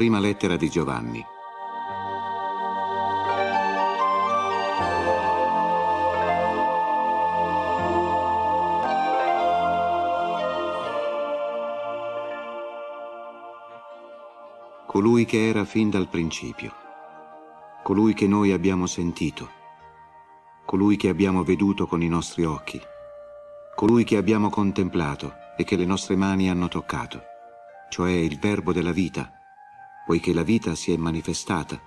Prima lettera di Giovanni. Colui che era fin dal principio, colui che noi abbiamo sentito, colui che abbiamo veduto con i nostri occhi, colui che abbiamo contemplato e che le nostre mani hanno toccato, cioè il Verbo della vita, poiché la vita si è manifestata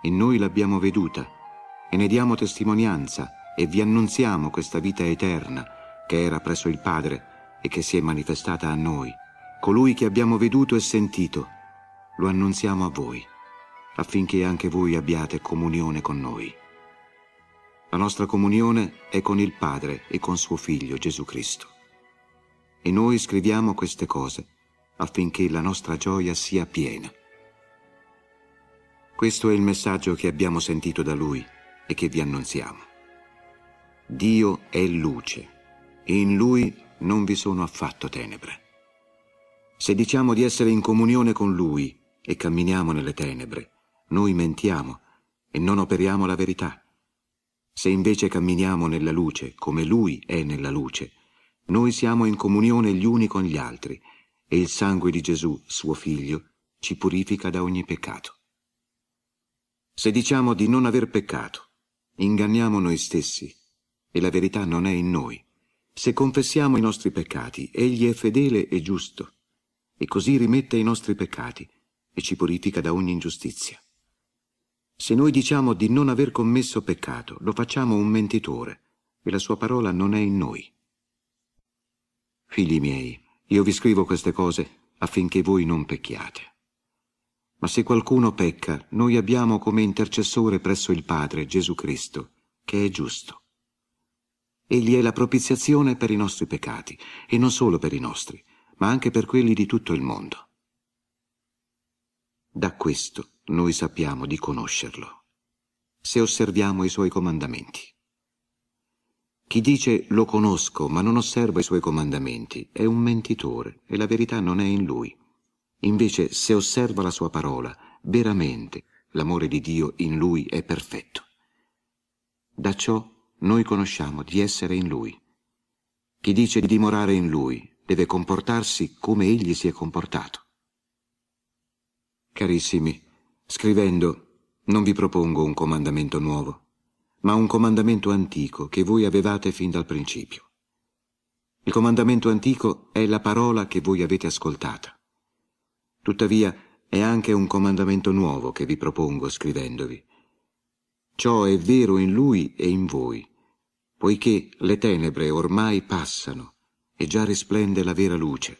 e noi l'abbiamo veduta e ne diamo testimonianza e vi annunziamo questa vita eterna che era presso il Padre e che si è manifestata a noi. Colui che abbiamo veduto e sentito, lo annunziamo a voi, affinché anche voi abbiate comunione con noi. La nostra comunione è con il Padre e con suo Figlio Gesù Cristo. E noi scriviamo queste cose affinché la nostra gioia sia piena. Questo è il messaggio che abbiamo sentito da Lui e che vi annunziamo. Dio è luce e in Lui non vi sono affatto tenebre. Se diciamo di essere in comunione con Lui e camminiamo nelle tenebre, noi mentiamo e non operiamo la verità. Se invece camminiamo nella luce come Lui è nella luce, noi siamo in comunione gli uni con gli altri e il sangue di Gesù, suo Figlio, ci purifica da ogni peccato. Se diciamo di non aver peccato, inganniamo noi stessi e la verità non è in noi. Se confessiamo i nostri peccati, Egli è fedele e giusto, e così rimette i nostri peccati e ci purifica da ogni ingiustizia. Se noi diciamo di non aver commesso peccato, lo facciamo un mentitore, e la sua parola non è in noi. Figli miei, io vi scrivo queste cose affinché voi non pecchiate. Ma se qualcuno pecca, noi abbiamo come intercessore presso il Padre Gesù Cristo, che è giusto. Egli è la propiziazione per i nostri peccati, e non solo per i nostri, ma anche per quelli di tutto il mondo. Da questo noi sappiamo di conoscerlo, se osserviamo i suoi comandamenti. Chi dice lo conosco ma non osserva i suoi comandamenti è un mentitore e la verità non è in lui. Invece se osserva la sua parola, veramente l'amore di Dio in lui è perfetto. Da ciò noi conosciamo di essere in lui. Chi dice di dimorare in lui deve comportarsi come egli si è comportato. Carissimi, scrivendo non vi propongo un comandamento nuovo ma un comandamento antico che voi avevate fin dal principio. Il comandamento antico è la parola che voi avete ascoltata. Tuttavia è anche un comandamento nuovo che vi propongo scrivendovi. Ciò è vero in lui e in voi, poiché le tenebre ormai passano e già risplende la vera luce.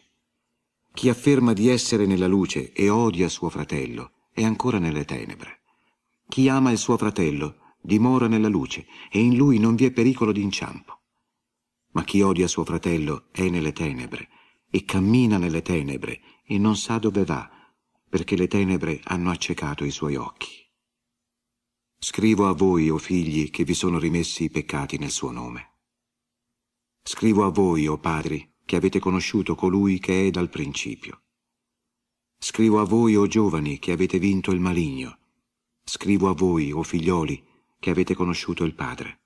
Chi afferma di essere nella luce e odia suo fratello è ancora nelle tenebre. Chi ama il suo fratello dimora nella luce e in lui non vi è pericolo d'inciampo. Ma chi odia suo fratello è nelle tenebre e cammina nelle tenebre e non sa dove va, perché le tenebre hanno accecato i suoi occhi. Scrivo a voi, o figli, che vi sono rimessi i peccati nel suo nome. Scrivo a voi, o padri, che avete conosciuto colui che è dal principio. Scrivo a voi, o giovani, che avete vinto il maligno. Scrivo a voi, o figlioli, che avete conosciuto il Padre.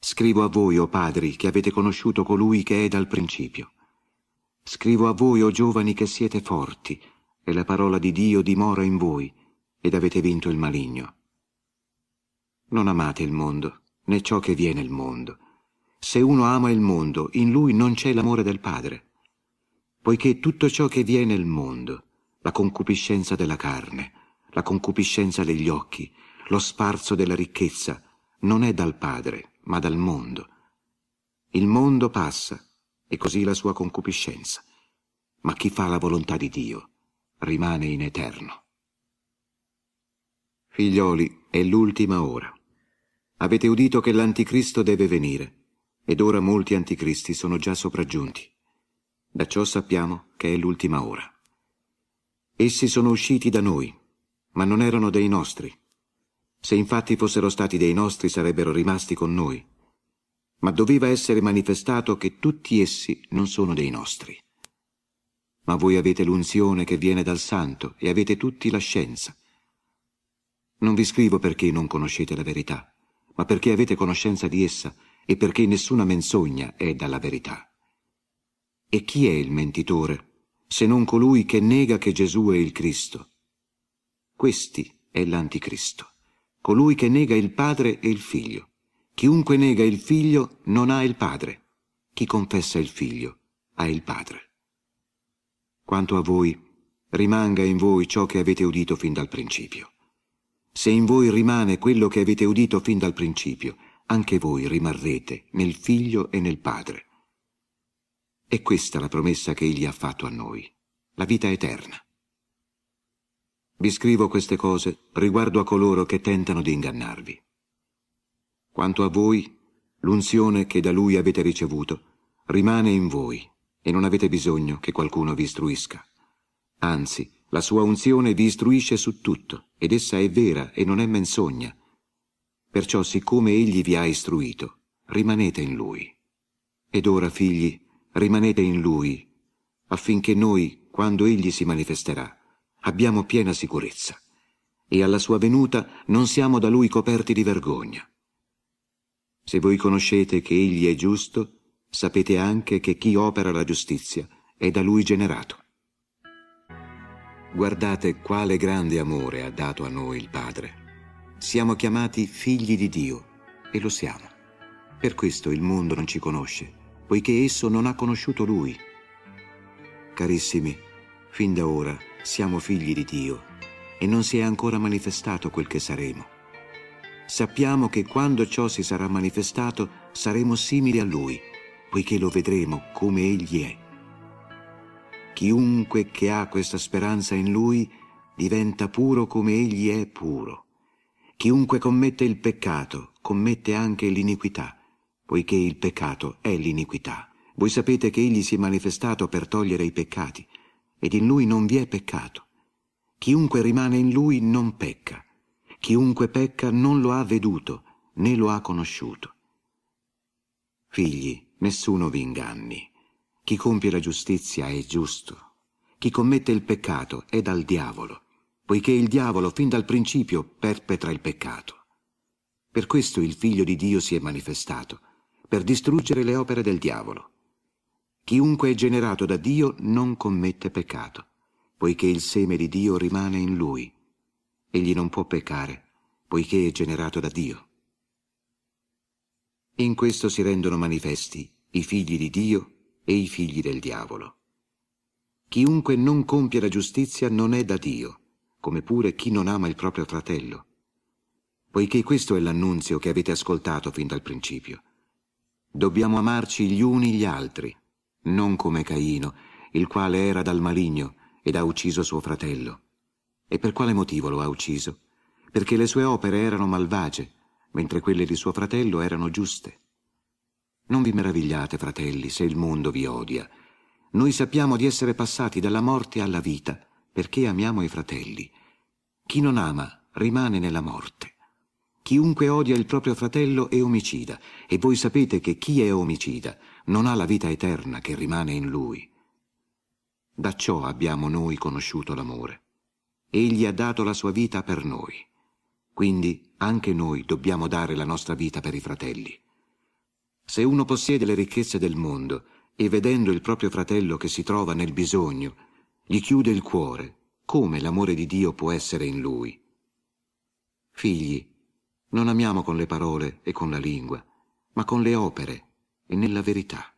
Scrivo a voi, o padri, che avete conosciuto colui che è dal principio. Scrivo a voi, o giovani, che siete forti, e la parola di Dio dimora in voi, ed avete vinto il maligno. Non amate il mondo, né ciò che viene il mondo. Se uno ama il mondo, in lui non c'è l'amore del Padre. Poiché tutto ciò che viene il mondo, la concupiscenza della carne, la concupiscenza degli occhi, lo sfarzo della ricchezza non è dal Padre, ma dal mondo. Il mondo passa, e così la sua concupiscenza, ma chi fa la volontà di Dio rimane in eterno. Figlioli, è l'ultima ora. Avete udito che l'anticristo deve venire, ed ora molti anticristi sono già sopraggiunti. Da ciò sappiamo che è l'ultima ora. Essi sono usciti da noi, ma non erano dei nostri se infatti fossero stati dei nostri sarebbero rimasti con noi. Ma doveva essere manifestato che tutti essi non sono dei nostri. Ma voi avete l'unzione che viene dal Santo e avete tutti la scienza. Non vi scrivo perché non conoscete la verità, ma perché avete conoscenza di essa e perché nessuna menzogna è dalla verità. E chi è il mentitore, se non colui che nega che Gesù è il Cristo? Questi è l'anticristo, colui che nega il Padre e il Figlio. Chiunque nega il Figlio non ha il Padre. Chi confessa il Figlio ha il Padre. Quanto a voi, rimanga in voi ciò che avete udito fin dal principio. Se in voi rimane quello che avete udito fin dal principio, anche voi rimarrete nel Figlio e nel Padre. È questa la promessa che Egli ha fatto a noi, la vita eterna. Vi scrivo queste cose riguardo a coloro che tentano di ingannarvi. Quanto a voi, l'unzione che da Lui avete ricevuto rimane in voi e non avete bisogno che qualcuno vi istruisca. Anzi, la sua unzione vi istruisce su tutto, ed essa è vera e non è menzogna. Perciò, siccome Egli vi ha istruito, rimanete in Lui. Ed ora, figli, rimanete in Lui, affinché noi, quando Egli si manifesterà, abbiamo piena sicurezza, e alla sua venuta non siamo da Lui coperti di vergogna. Se voi conoscete che Egli è giusto, sapete anche che chi opera la giustizia è da Lui generato. Guardate quale grande amore ha dato a noi il Padre. Siamo chiamati figli di Dio e lo siamo. Per questo il mondo non ci conosce, poiché esso non ha conosciuto Lui. Carissimi, fin da ora siamo figli di Dio e non si è ancora manifestato quel che saremo. Sappiamo che quando ciò si sarà manifestato saremo simili a Lui, poiché lo vedremo come Egli è. Chiunque che ha questa speranza in Lui diventa puro come Egli è puro. Chiunque commette il peccato commette anche l'iniquità, poiché il peccato è l'iniquità. Voi sapete che Egli si è manifestato per togliere i peccati, ed in Lui non vi è peccato. Chiunque rimane in Lui non pecca. Chiunque pecca non lo ha veduto, né lo ha conosciuto. Figli, nessuno vi inganni. Chi compie la giustizia è giusto. Chi commette il peccato è dal diavolo, poiché il diavolo fin dal principio perpetra il peccato. Per questo il Figlio di Dio si è manifestato, per distruggere le opere del diavolo. Chiunque è generato da Dio non commette peccato, poiché il seme di Dio rimane in lui. Egli non può peccare, poiché è generato da Dio. In questo si rendono manifesti i figli di Dio e i figli del diavolo. Chiunque non compie la giustizia non è da Dio, come pure chi non ama il proprio fratello. Poiché questo è l'annunzio che avete ascoltato fin dal principio. Dobbiamo amarci gli uni gli altri, non come Caino, il quale era dal maligno ed ha ucciso suo fratello. E per quale motivo lo ha ucciso? Perché le sue opere erano malvagie, mentre quelle di suo fratello erano giuste. Non vi meravigliate, fratelli, se il mondo vi odia. Noi sappiamo di essere passati dalla morte alla vita, perché amiamo i fratelli. Chi non ama rimane nella morte. Chiunque odia il proprio fratello è omicida, e voi sapete che chi è omicida non ha la vita eterna che rimane in lui. Da ciò abbiamo noi conosciuto l'amore. Egli ha dato la sua vita per noi. Quindi anche noi dobbiamo dare la nostra vita per i fratelli. Se uno possiede le ricchezze del mondo e vedendo il proprio fratello che si trova nel bisogno, gli chiude il cuore, come l'amore di Dio può essere in lui? Figli, non amiamo con le parole e con la lingua, ma con le opere e nella verità.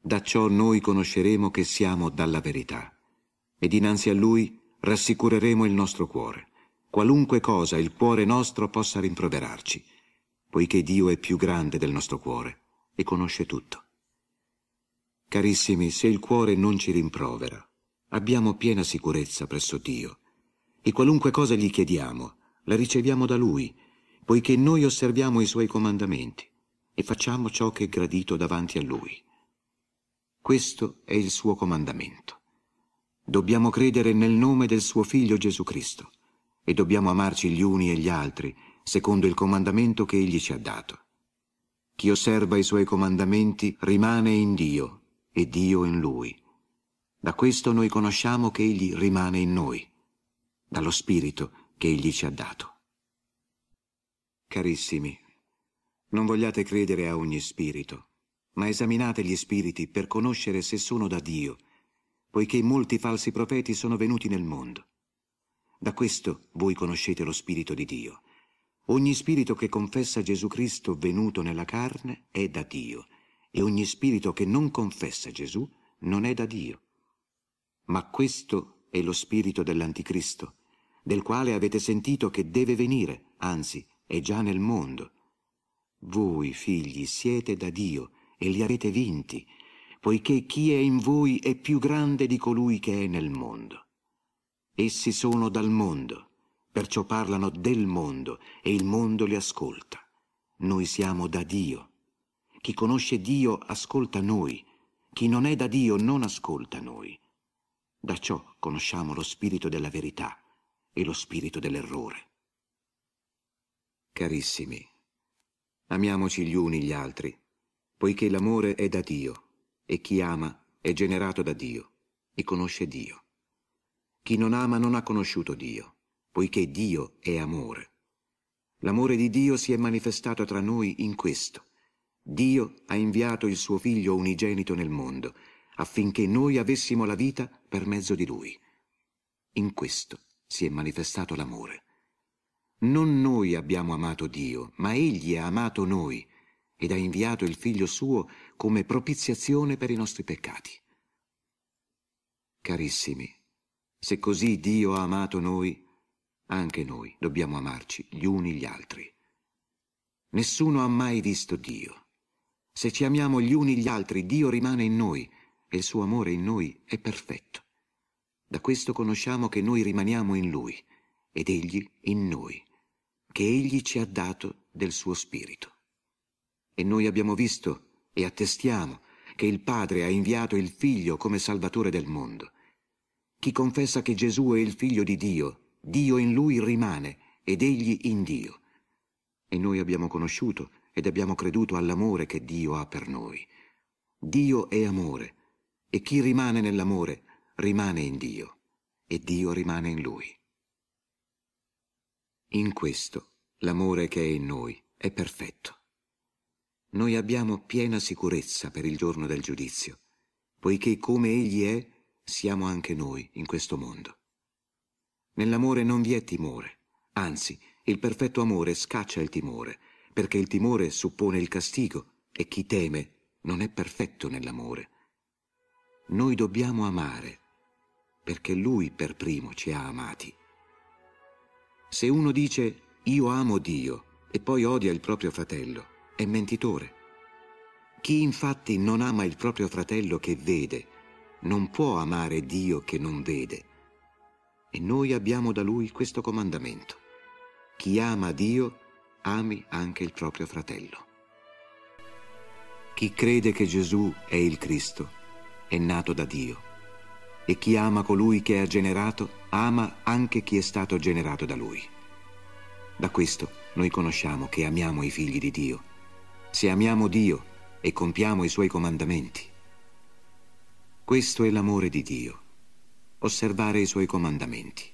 Da ciò noi conosceremo che siamo dalla verità, e dinanzi a Lui rassicureremo il nostro cuore, qualunque cosa il cuore nostro possa rimproverarci poiché Dio è più grande del nostro cuore e conosce tutto. Carissimi, se il cuore non ci rimprovera, abbiamo piena sicurezza presso Dio, e qualunque cosa gli chiediamo, la riceviamo da Lui, poiché noi osserviamo i Suoi comandamenti e facciamo ciò che è gradito davanti a Lui. Questo è il suo comandamento. Dobbiamo credere nel nome del suo Figlio Gesù Cristo e dobbiamo amarci gli uni e gli altri secondo il comandamento che egli ci ha dato. Chi osserva i suoi comandamenti rimane in Dio e Dio in lui. Da questo noi conosciamo che Egli rimane in noi, dallo Spirito che Egli ci ha dato. Carissimi, non vogliate credere a ogni spirito, ma esaminate gli spiriti per conoscere se sono da Dio, poiché molti falsi profeti sono venuti nel mondo. Da questo voi conoscete lo Spirito di Dio. Ogni spirito che confessa Gesù Cristo venuto nella carne è da Dio, e ogni spirito che non confessa Gesù non è da Dio. Ma questo è lo spirito dell'Anticristo, del quale avete sentito che deve venire, anzi è già nel mondo. Voi, figli, siete da Dio e li avete vinti, poiché chi è in voi è più grande di colui che è nel mondo. Essi sono dal mondo, perciò parlano del mondo e il mondo li ascolta. Noi siamo da Dio. Chi conosce Dio ascolta noi, chi non è da Dio non ascolta noi. Da ciò conosciamo lo spirito della verità e lo spirito dell'errore. Carissimi, amiamoci gli uni gli altri, poiché l'amore è da Dio e chi ama è generato da Dio e conosce Dio. Chi non ama non ha conosciuto Dio, poiché Dio è amore. L'amore di Dio si è manifestato tra noi in questo. Dio ha inviato il suo Figlio unigenito nel mondo, affinché noi avessimo la vita per mezzo di Lui. In questo si è manifestato l'amore. Non noi abbiamo amato Dio, ma Egli ha amato noi ed ha inviato il Figlio suo come propiziazione per i nostri peccati. Carissimi, se così Dio ha amato noi, anche noi dobbiamo amarci gli uni gli altri. Nessuno ha mai visto Dio. Se ci amiamo gli uni gli altri, Dio rimane in noi e il suo amore in noi è perfetto. Da questo conosciamo che noi rimaniamo in Lui ed Egli in noi, che Egli ci ha dato del suo Spirito. E noi abbiamo visto e attestiamo che il Padre ha inviato il Figlio come Salvatore del mondo. Chi confessa che Gesù è il Figlio di Dio, Dio in lui rimane ed egli in Dio. E noi abbiamo conosciuto ed abbiamo creduto all'amore che Dio ha per noi. Dio è amore, e chi rimane nell'amore rimane in Dio, e Dio rimane in lui. In questo l'amore che è in noi è perfetto. Noi abbiamo piena sicurezza per il giorno del giudizio, poiché come Egli è, siamo anche noi in questo mondo. Nell'amore non vi è timore, anzi, il perfetto amore scaccia il timore, perché il timore suppone il castigo e chi teme non è perfetto nell'amore. Noi dobbiamo amare, perché Lui per primo ci ha amati. Se uno dice io amo Dio e poi odia il proprio fratello, è mentitore. Chi infatti non ama il proprio fratello che vede, non può amare Dio che non vede. E noi abbiamo da Lui questo comandamento. Chi ama Dio, ami anche il proprio fratello. Chi crede che Gesù è il Cristo, è nato da Dio. E chi ama colui che ha generato, ama anche chi è stato generato da Lui. Da questo noi conosciamo che amiamo i figli di Dio. Se amiamo Dio e compiamo i Suoi comandamenti. Questo è l'amore di Dio, osservare i suoi comandamenti.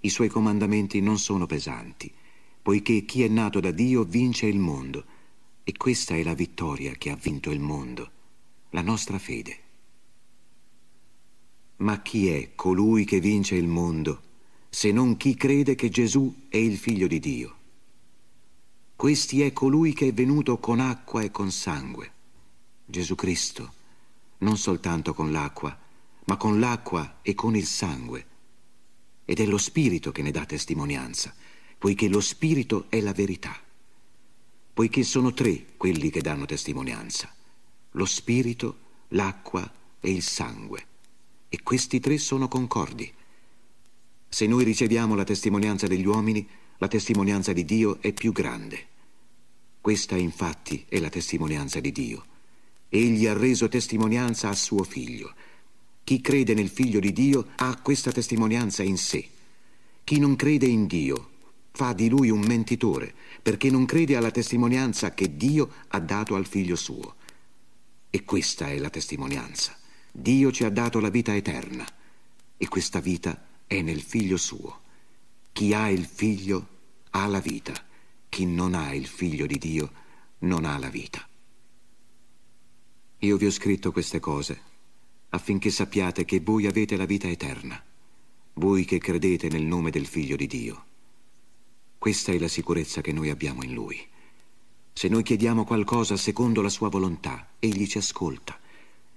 I suoi comandamenti non sono pesanti, poiché chi è nato da Dio vince il mondo, e questa è la vittoria che ha vinto il mondo, la nostra fede. Ma chi è colui che vince il mondo, se non chi crede che Gesù è il figlio di Dio? Questi è colui che è venuto con acqua e con sangue, Gesù Cristo non soltanto con l'acqua, ma con l'acqua e con il sangue. Ed è lo Spirito che ne dà testimonianza, poiché lo Spirito è la verità. Poiché sono tre quelli che danno testimonianza, lo Spirito, l'acqua e il sangue. E questi tre sono concordi. Se noi riceviamo la testimonianza degli uomini, la testimonianza di Dio è più grande. Questa infatti è la testimonianza di Dio Egli ha reso testimonianza a suo figlio. Chi crede nel figlio di Dio ha questa testimonianza in sé. Chi non crede in Dio fa di lui un mentitore, perché non crede alla testimonianza che Dio ha dato al figlio suo. E questa è la testimonianza, Dio ci ha dato la vita eterna e questa vita è nel figlio suo. Chi ha il figlio ha la vita, chi non ha il figlio di Dio non ha la vita. Io vi ho scritto queste cose affinché sappiate che voi avete la vita eterna, voi che credete nel nome del figlio di Dio. Questa è la sicurezza che noi abbiamo in lui. Se noi chiediamo qualcosa secondo la sua volontà, egli ci ascolta.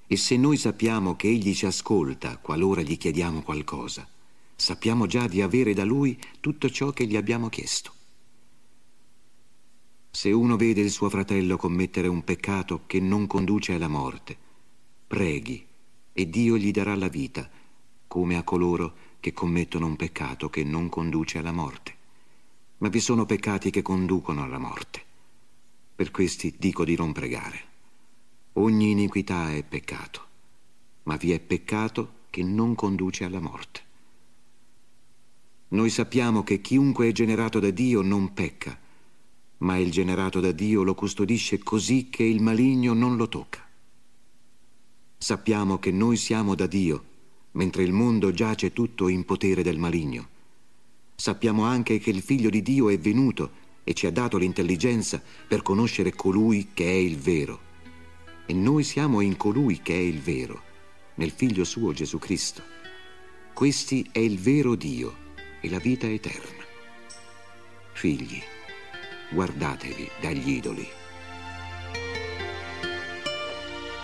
E se noi sappiamo che egli ci ascolta qualora gli chiediamo qualcosa, sappiamo già di avere da lui tutto ciò che gli abbiamo chiesto. Se uno vede il suo fratello commettere un peccato che non conduce alla morte, preghi e Dio gli darà la vita, come a coloro che commettono un peccato che non conduce alla morte. Ma vi sono peccati che conducono alla morte. Per questi dico di non pregare. Ogni iniquità è peccato, ma vi è peccato che non conduce alla morte. Noi sappiamo che chiunque è generato da Dio non pecca, ma il generato da Dio lo custodisce così che il maligno non lo tocca. Sappiamo che noi siamo da Dio, mentre il mondo giace tutto in potere del maligno. Sappiamo anche che il Figlio di Dio è venuto e ci ha dato l'intelligenza per conoscere colui che è il vero e noi siamo in colui che è il vero, nel Figlio suo Gesù Cristo. Questi è il vero Dio e la vita eterna. Figli, guardatevi dagli idoli.